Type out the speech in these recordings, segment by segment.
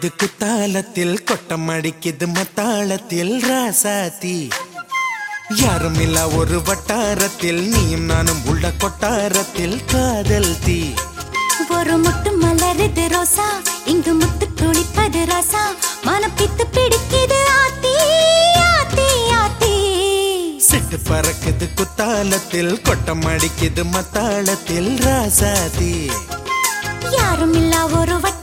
சிட்டு பறக்குது குத்தாலத்தில் கொட்டம் அடிக்குது மத்தாளத்தில் ராசாத்தி. யாரும் இல்ல ஒரு வட்டாரத்தில் நீயும் நானும் உள்ள கொட்டாரத்தில் காதல் தீ. ஒரு முட்டு மலருது ரோசா இங்கு முத்து துளிப்பது ராசா. மனம் பித்து பிடிக்குது ஆத்தி ஆத்தி ஆத்தி. சிட்டு பறக்குது குத்தாலத்தில் கொட்டம் அடிக்குது மத்தாளத்தில் ராசாத்தி. யாரும் இல்ல ஒரு வட்டாரத்தில்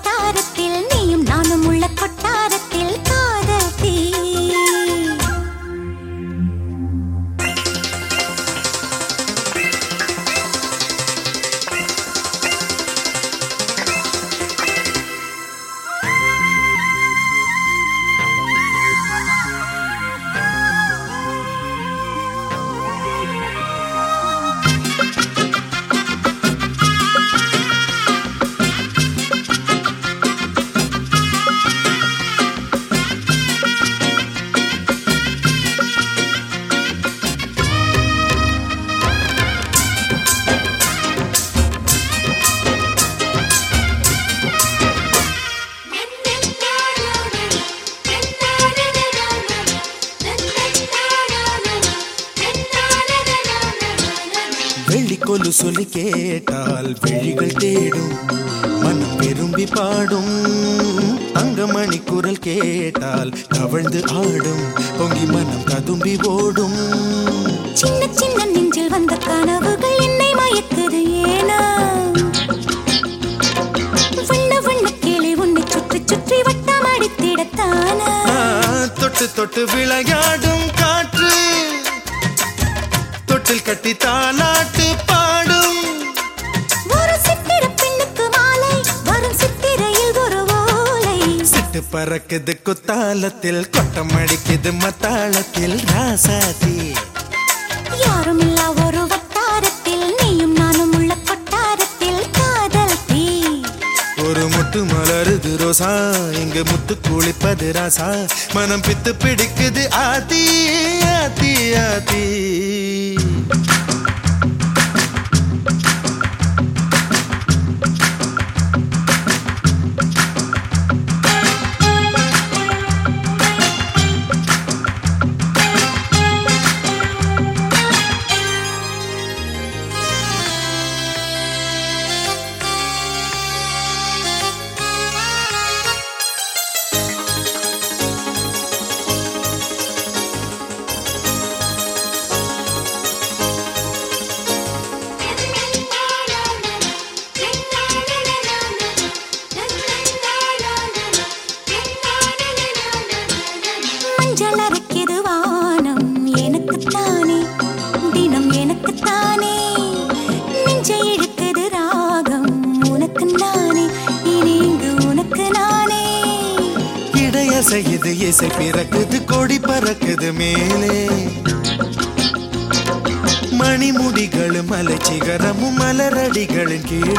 வெள்ளிக்கொலு சொல்லி கேட்டால் விழிகள் தேடும் மனம் விரும்பி பாடும். தங்கமணி குரல் கேட்டால் தவழ்ந்து ஆடும் பொங்கி மனம் கதும்பி ஓடும். சின்ன சின்ன நெஞ்சில் வந்த கனவுகள் என்னை மயக்குது ஏனா? வண்ண வண்ண கிளி உன்னை சுற்றி சுற்றி வட்டம் அடித்திடத்தானா? தொட்டு தொட்டு விளையாடும் காற்று தொட்டில் கட்டி தாலாட்டு பாடும் சிட்டு பறக்குது குத்தாலத்தில் கொட்டம் அடிக்குது மத்தாளத்தில் ராசாதி யாரும் இல்ல ஒரு வட்டாரத்தில் நீயும் நானும் உள்ள கொட்டாரத்தில் காதல் தீ ஒரு முட்டு மலருது ரோசா இங்கு முத்து குளிப்பது ராசா. மனம் பித்து பிடிக்குது ஆதி ஆதி ஆதி இடையசையுது இசை பிறக்குது கொடி பறக்குது மேலே. மணிமுடிகளும் மலை சிகரமும் மலரடிகளின் கீழே.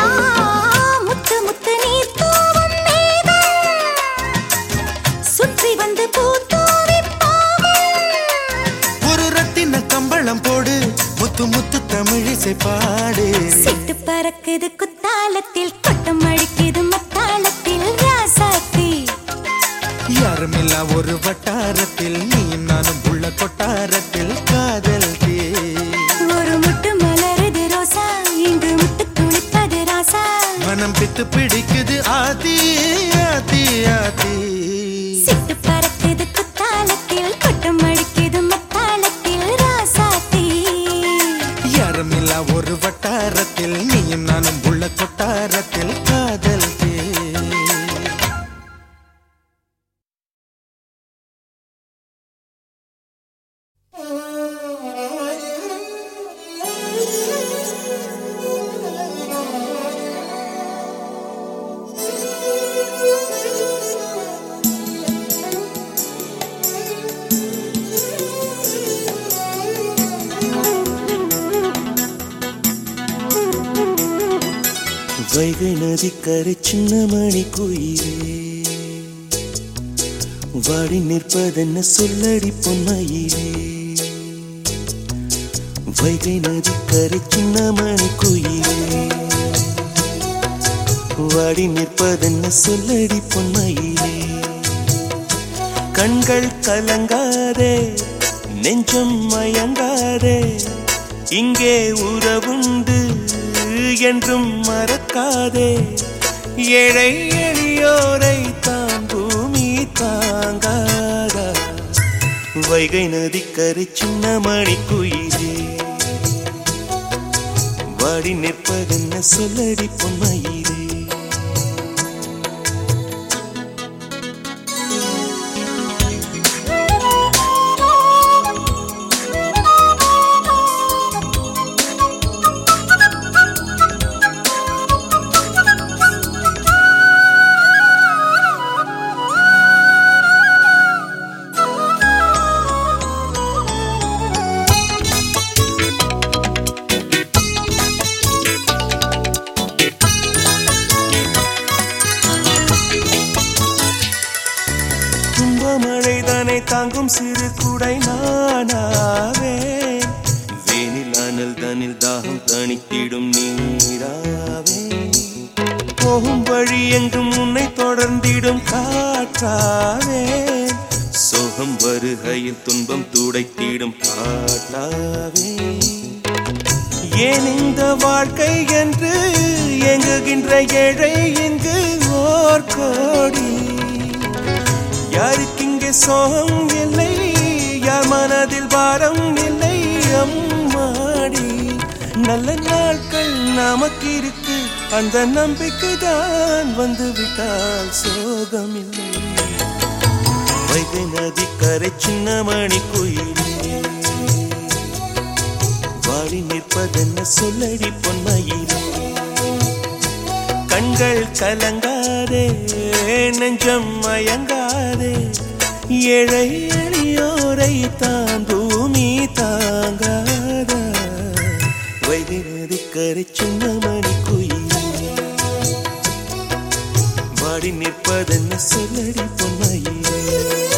நதிக்கரை சின்ன மணி குயிலே. வாடி நிற்பதென்ன சொல்லடி பொன்னையிலே வைகை நதிக்கரை சின்ன மணி குயிலே. வாடி நிற்பதென்ன சொல்லடி பொன்னையிலே கண்கள் கலங்காதே நெஞ்சம் மயங்காதே. இங்கே உறவுண்டு என்றும் மறக்காதே. ஏழை எளியோரை தான் பூமி தாங்காதா. வைகை நதிக்கரை சின்ன மணி குயிலே. வாடி நிற்பதென்ன சொல்லடி பொன்மையிலே போகும் வழி எங்கும் உன்னை தொடர்ந்திடும் காற்றாவே சோகம் வருகையில் துன்பம் துடைத்திடும் பாட்டாவே ஏன் இந்த வாழ்க்கை என்று எங்குகின்ற ஏழை இங்கு ஓர் கோடி. யாருக்கு இங்கே சோகம் இல்லை யார் மனதில் பாரம் இல்லை அம்மாடி. நல்ல நாட்கள் நமக்கு இருக்கு அந்த நம்பிக்கை தான் வந்துவிட்டால் சோகமில்லை. சோகம் வைகை நதிக்கரை சின்ன மணி குயிலே வாடி நிற்பதென்ன சொல்லடி பொன்மையிலே. கண்கள் கலங்காதே நெஞ்சம் மயங்காதே ஏழை எளியோரை தான் பூமி தாங்காத. வைகை நதிக்கரை சின்ன மணி குயிலே பாடி நிற்பதென்ன சொல்லடி பொன்னையே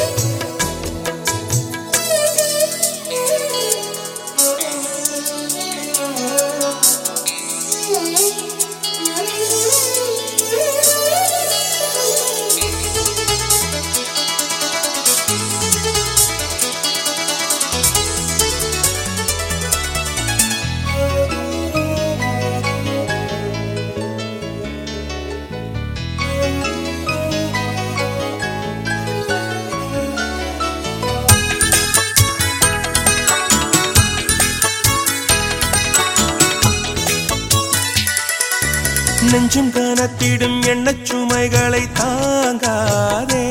நெஞ்சும் கனத்திடும் எண்ணச் சுமைகளை தாங்காதே.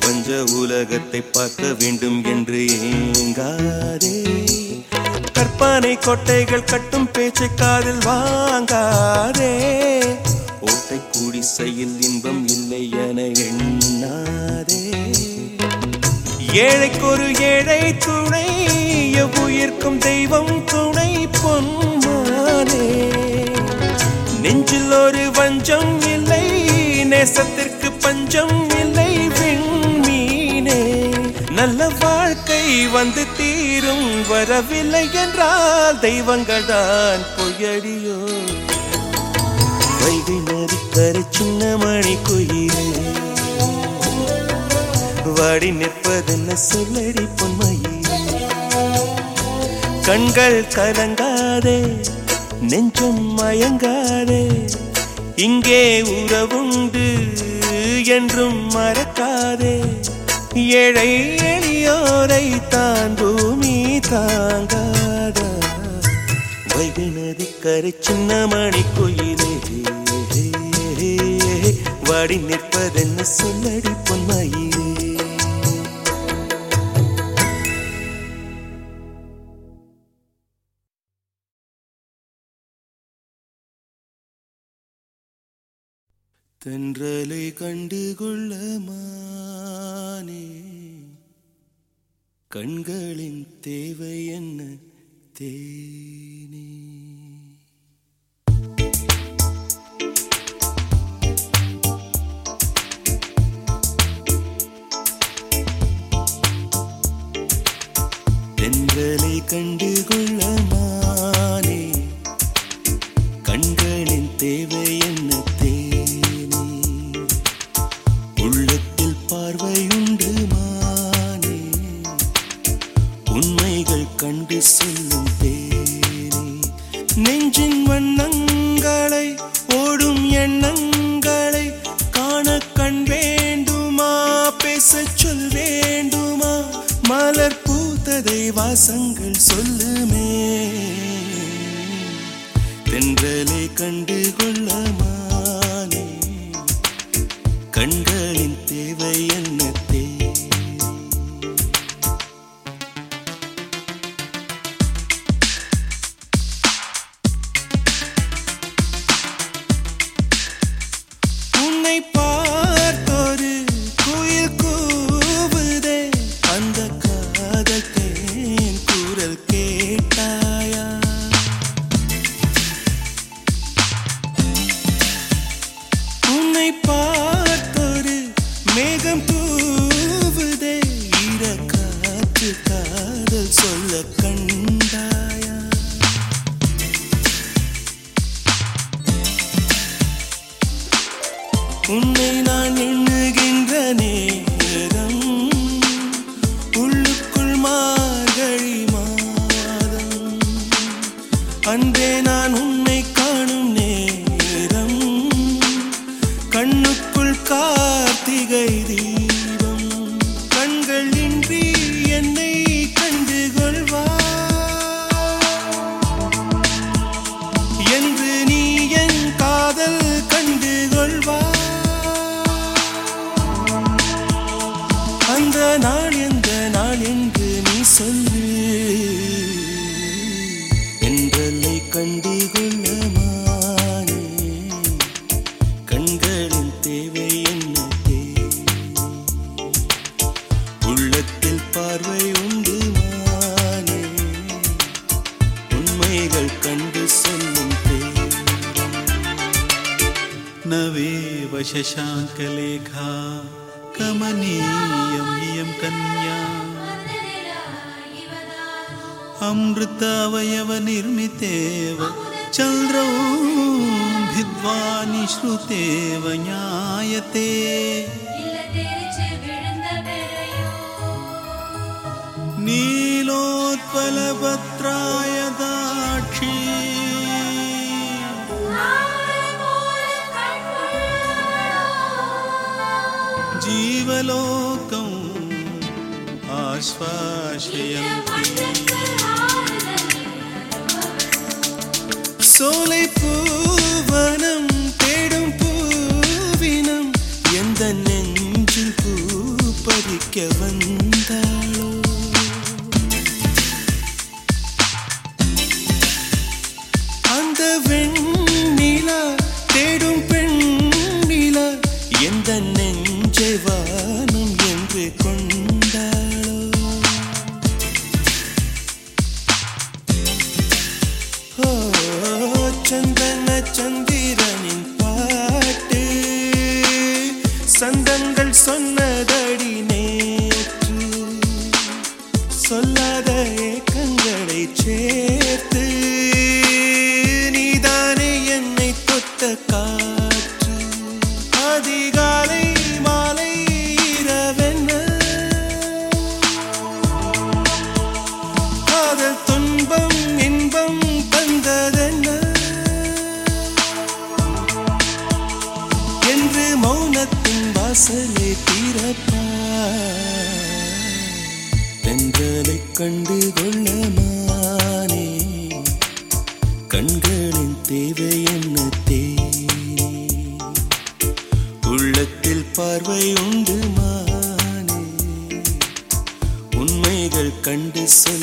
வஞ்ச உலகத்தை பார்க்க வேண்டும் என்று ஏங்காதே. கற்பானை கொட்டைகள் கட்டும் பேச்சை காதில் வாங்காதே. ஓட்டை குடிசையில் இன்பம் இல்லை என எண்ணாதே. ஏழைக்கொரு ஏழை துணை எவ்வுயிர்க்கும் தெய்வம் துணை பொன் ஒரு வஞ்சம் இல்லை நேசத்திற்கு பஞ்சம் இல்லை விண்மீனே நல்ல வாழ்க்கை வந்து தீரும் வரவில்லை என்றால் தெய்வங்கள்தான் பொய்யடியோ. வைகை நதிக்கரை சின்ன மணி குயிலே. வாடி நிற்பதென்ன சொல்லடி பொன்மையே கண்கள் கலங்காதே நெஞ்சம் மயங்காதே. இங்கே உறவுண்டு என்றும் மறக்காதே. ஏழை எளியோரை தான் பூமி தாங்காதா. வைகை நதிக்கரை சின்ன மணி கோயிலே. வாடி நிற்பதென்ன சொல்லடி பொன்மையிலே. தென்றலை கண்டுகொள்ள மானே. கண்களின் தேவை என்ன தேனே. தென்றலை கண்டுகொள்ள மானே. கண்களின் தேவை சொல்லும் தேனே நெஞ்சின் வண்ணங்களை ஓடும் எண்ணங்களை காண கண் வேண்டுமா? பேச சொல் வேண்டுமா? மலர் பூத்ததை வாசங்கள் சொல்லுமே. தென்றலை கண்டு உன்னை நான் न वेव शशाङ्कलेखा कमनीयं कन्या। अमृतावयवनिर्मितेव चन्द्रौ विद्वानि श्रुतेव ज्ञायते। नीलोत्पलपत्राय दा జీవలోకం ஆஸ்வாசயந்தி சோலை பூவனம் தேடும் பூவினம் எந்த நெஞ்சில் பூ பறிக்க வந்தாளோ அந்த வெண் கண்களின் தேவை என்ன தேவை உள்ளத்தில் பார்வை உண்டு மானே. உண்மைகள் கண்டு சொல்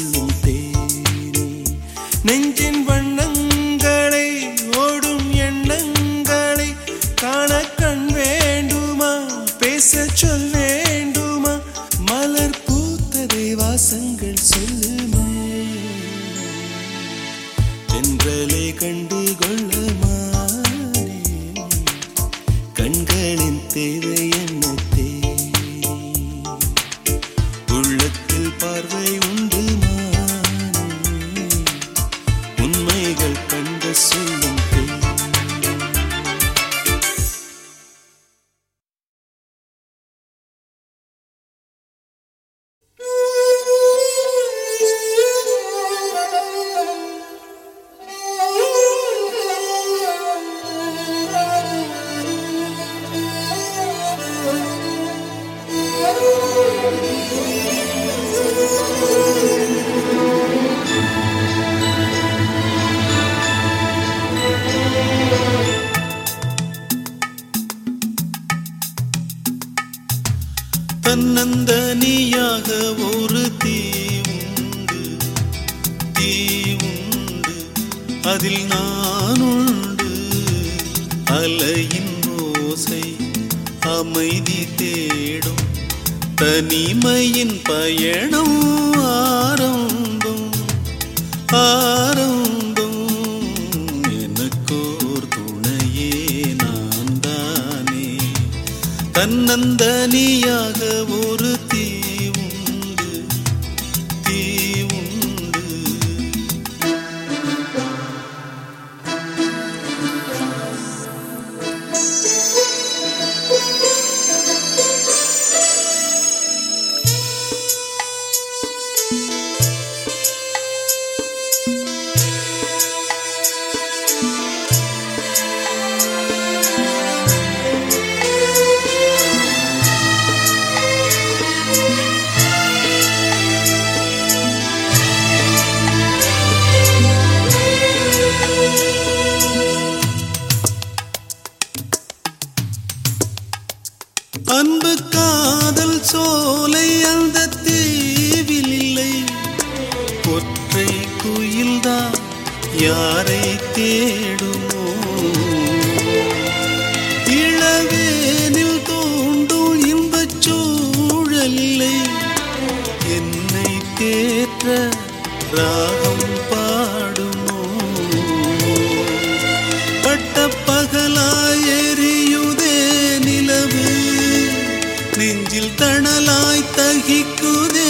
பழகிக்குதே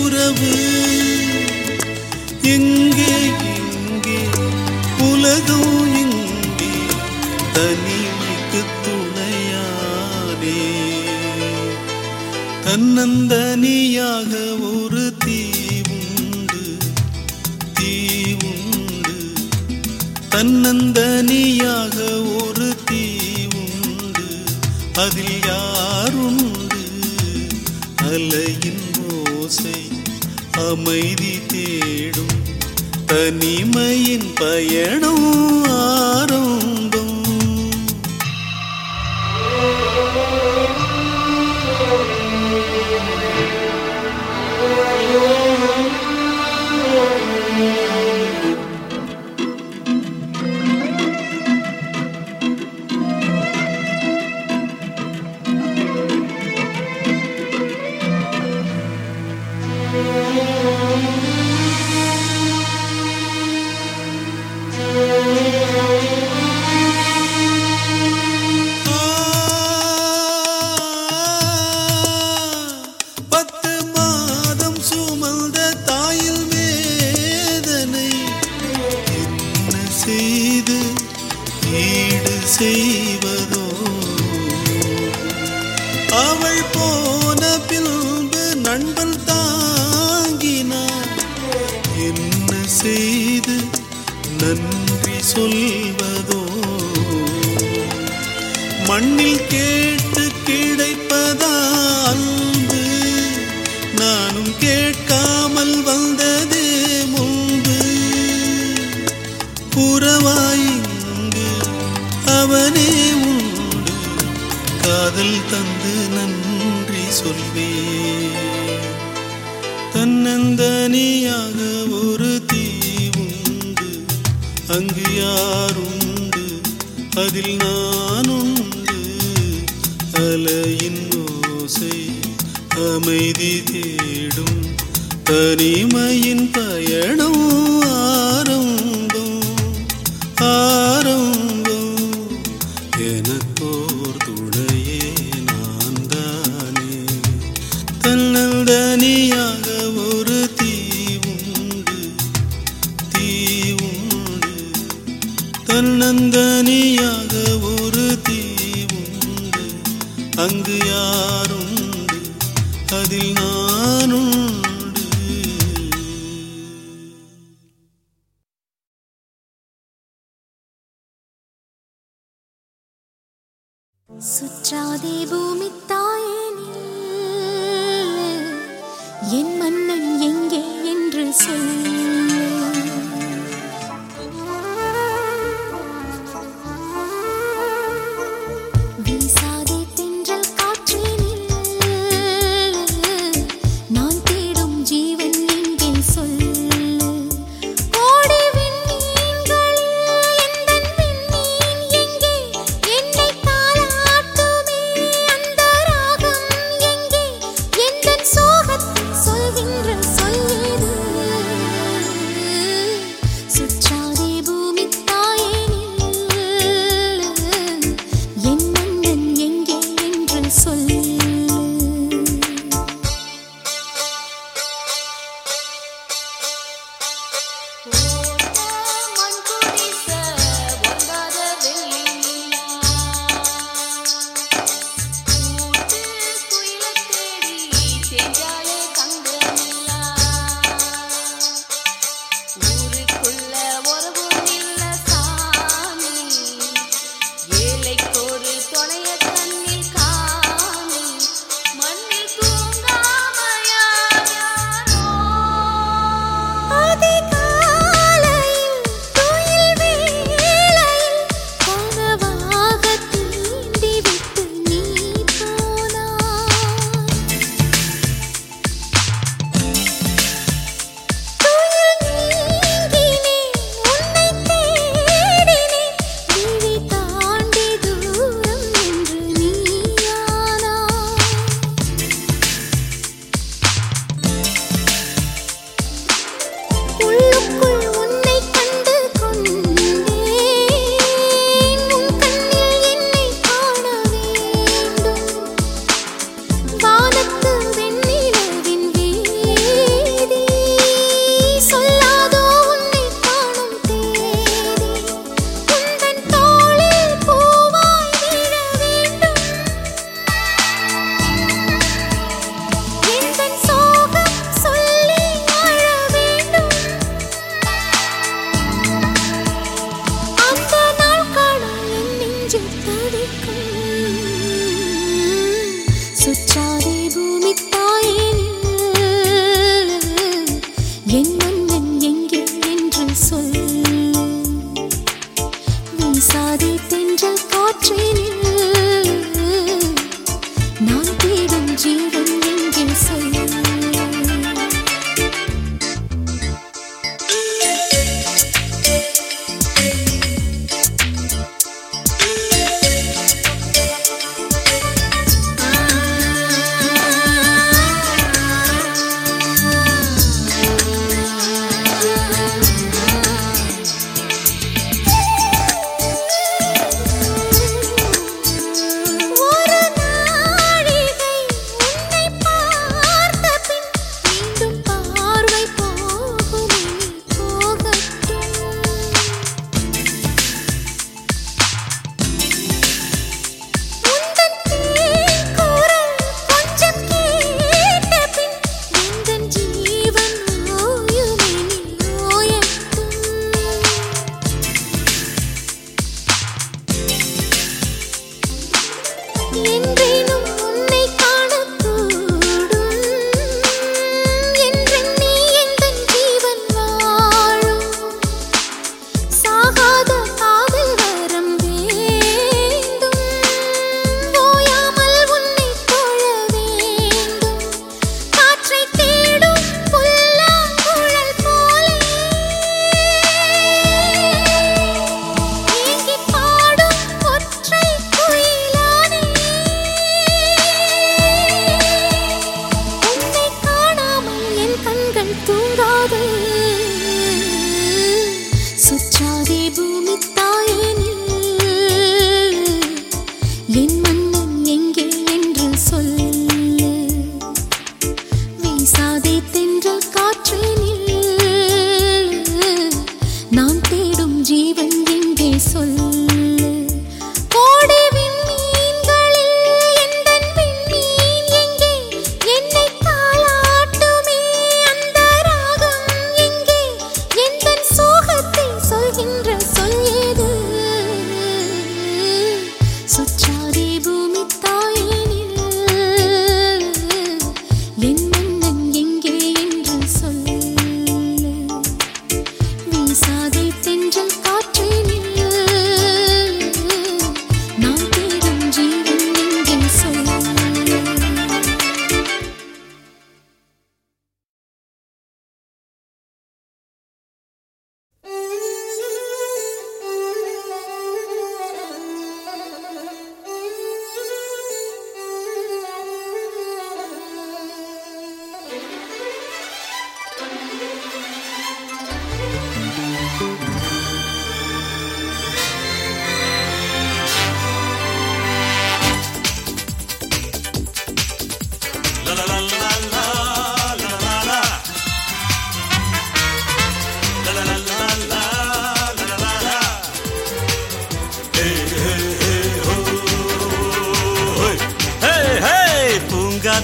உறவு. எங்கே இங்கே உலகம் இங்கே தனிமைக்கு துணையானே. தன்னந்தனியாக ஒரு தீவுண்டு தீவுண்டு. தன்னந்தனியாக ஒரு தீவுண்டு அதில் அமைதி தேடும் தனிமையின் பயணம். உறவாயிங்கு அவனே உண்டு. காதல் தந்து நன்றி சொல்வே. தன்னந்தனியாக ஒரு தீவுண்டு. அங்கு யாருண்டு? அதில் நானுண்டு. அலையின் ஓசை அமைதி தேடும். தனிமையின் பயணம் Oh. சுற்றாதே பூமி தாயனில். என் மன்னன் எங்கே என்று சொல்.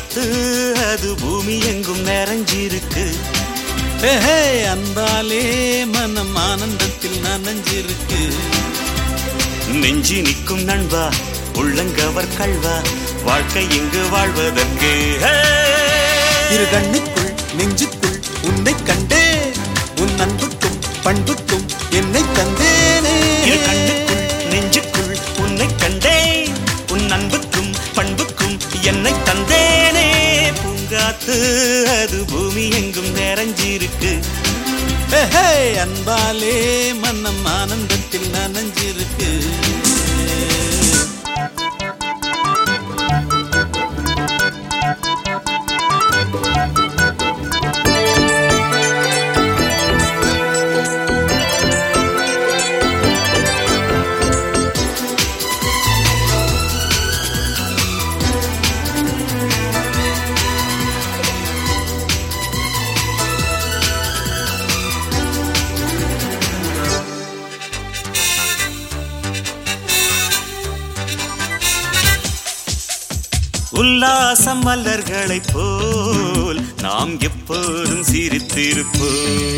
பூங்காத்து அது பூமி எங்கும் நிறைஞ்சிருக்கு அன்பாலே மனம் ஆனந்தத்தில் நனைஞ்சிருக்கு. நெஞ்சி நிற்கும் நண்பா உள்ளங்கவர் கல்வா வாழ்க்கை இங்கு வாழ்வதற்கு! இரு கண்ணுக்குள் நெஞ்சுக்குள் உன்னை கண்டே உன் அன்புக்கும் பண்புக்கும் என்னை தந்தேனே. நெஞ்சுக்குள் உன்னை கண்டேன். பூங்காத்து அது பூமி எங்கும் நிறைஞ்சிருக்கு. ஹே, அன்பாலே மன்னம் ஆனந்தத்தில் நனைஞ்சிருக்கு. மலர்களைப் போல் நாம் எப்போதும் சிரித்திருப்போம்.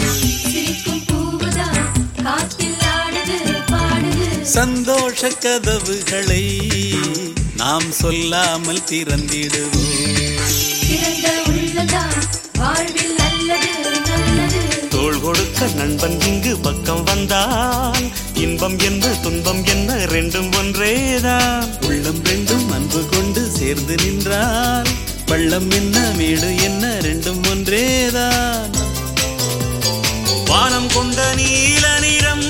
சந்தோஷ கதவுகளை நாம் சொல்லாமல் திறந்திடுவோம். வாழ்வில் தோள் நண்பன் இங்கு பக்கம் வந்தான். இன்பம் என்ன துன்பம் என்ன ரெண்டும் ஒன்றேதான். உள்ளம் ரெண்டும் அன்பு கொண்டு சேர்ந்து நின்றான். பள்ளம் என்ன மேடு என்ன ரெண்டும் ஒன்றேதான். வானம் கொண்ட நீல நிறம்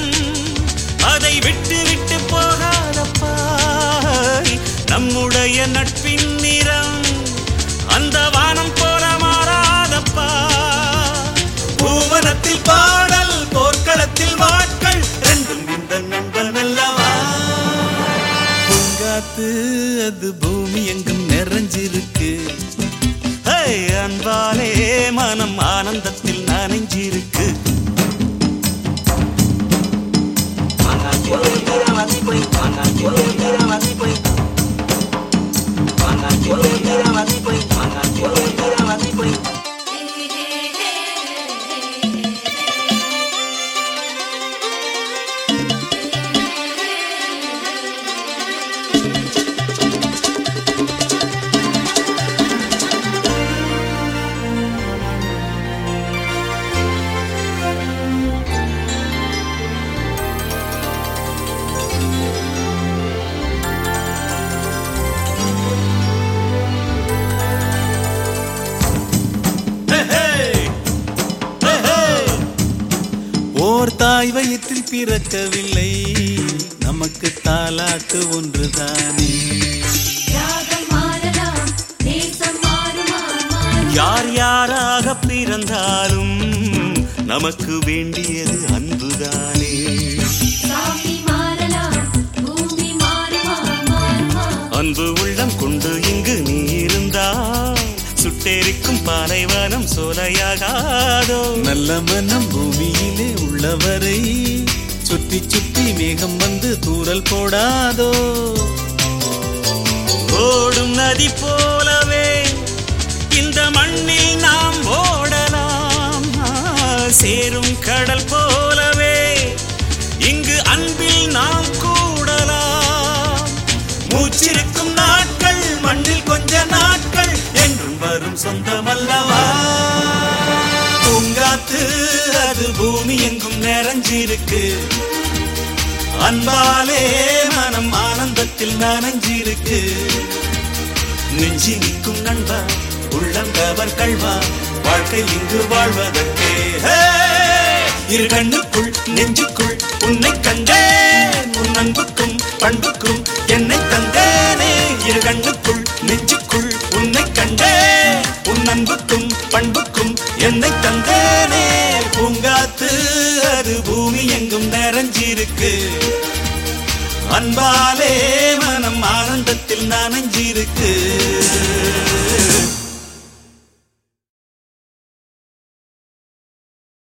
அதை விட்டு விட்டு போகாதப்பா நம்முடைய நட்பின் பூங்காத்து அது பூமி எங்கும் நிறைஞ்சிருக்கு. அன்பாலே மனம் ஆனந்தத்தில் நனைஞ்சிருக்கு. ஓர் தாய் வயிற்றில் பிறக்கவில்லை. நமக்கு தாலாட்டு ஒன்றுதானே. யார் யாராக பிறந்தாலும் நமக்கு வேண்டியது அன்புதானே. பாலைவனம் சோலையாகாதோ நல்ல மனம் பூமியிலே உள்ளவரை சுற்றி சுற்றி மேகம் வந்து தூறல் போடாதோ? ஓடும் நதி போலவே இந்த மண்ணில் நாம் ஓடலாம். சேரும் கடல் போலவே இங்கு அன்பில் நாம் கூடலாம். மூச்சிருக்கும் நாட்கள் மண்ணில் கொஞ்ச நாட்கள் என்றும் வரும் சொந்தமல்லவா அது பூமி எங்கும் நிறைஞ்சிருக்கு. அன்பாலே மனம் ஆனந்தத்தில் நனைஞ்சிருக்கு. நெஞ்சி நிற்கும் நண்பா உள்ளங்கவர் கல்வா வாழ்க்கை இங்கு வாழ்வதற்கே. இரு கண்ணுக்குள் நெஞ்சுக்குள் உன்னை கண்டேன். உன் அன்புக்கும் பண்புக்கும் என்னை தந்தேனே. இரு கண்ணுக்குள் நெஞ்சுக்குள் உன்னை கண்டேன். உன் அன்புக்கும் பண்புக்கும் என்னை தந்தேனே. பூங்காத்து அது பூமி எங்கும் நிறைஞ்சிருக்கு. அன்பாலே மனம் ஆனந்தத்தில் நனைஞ்சிருக்கு.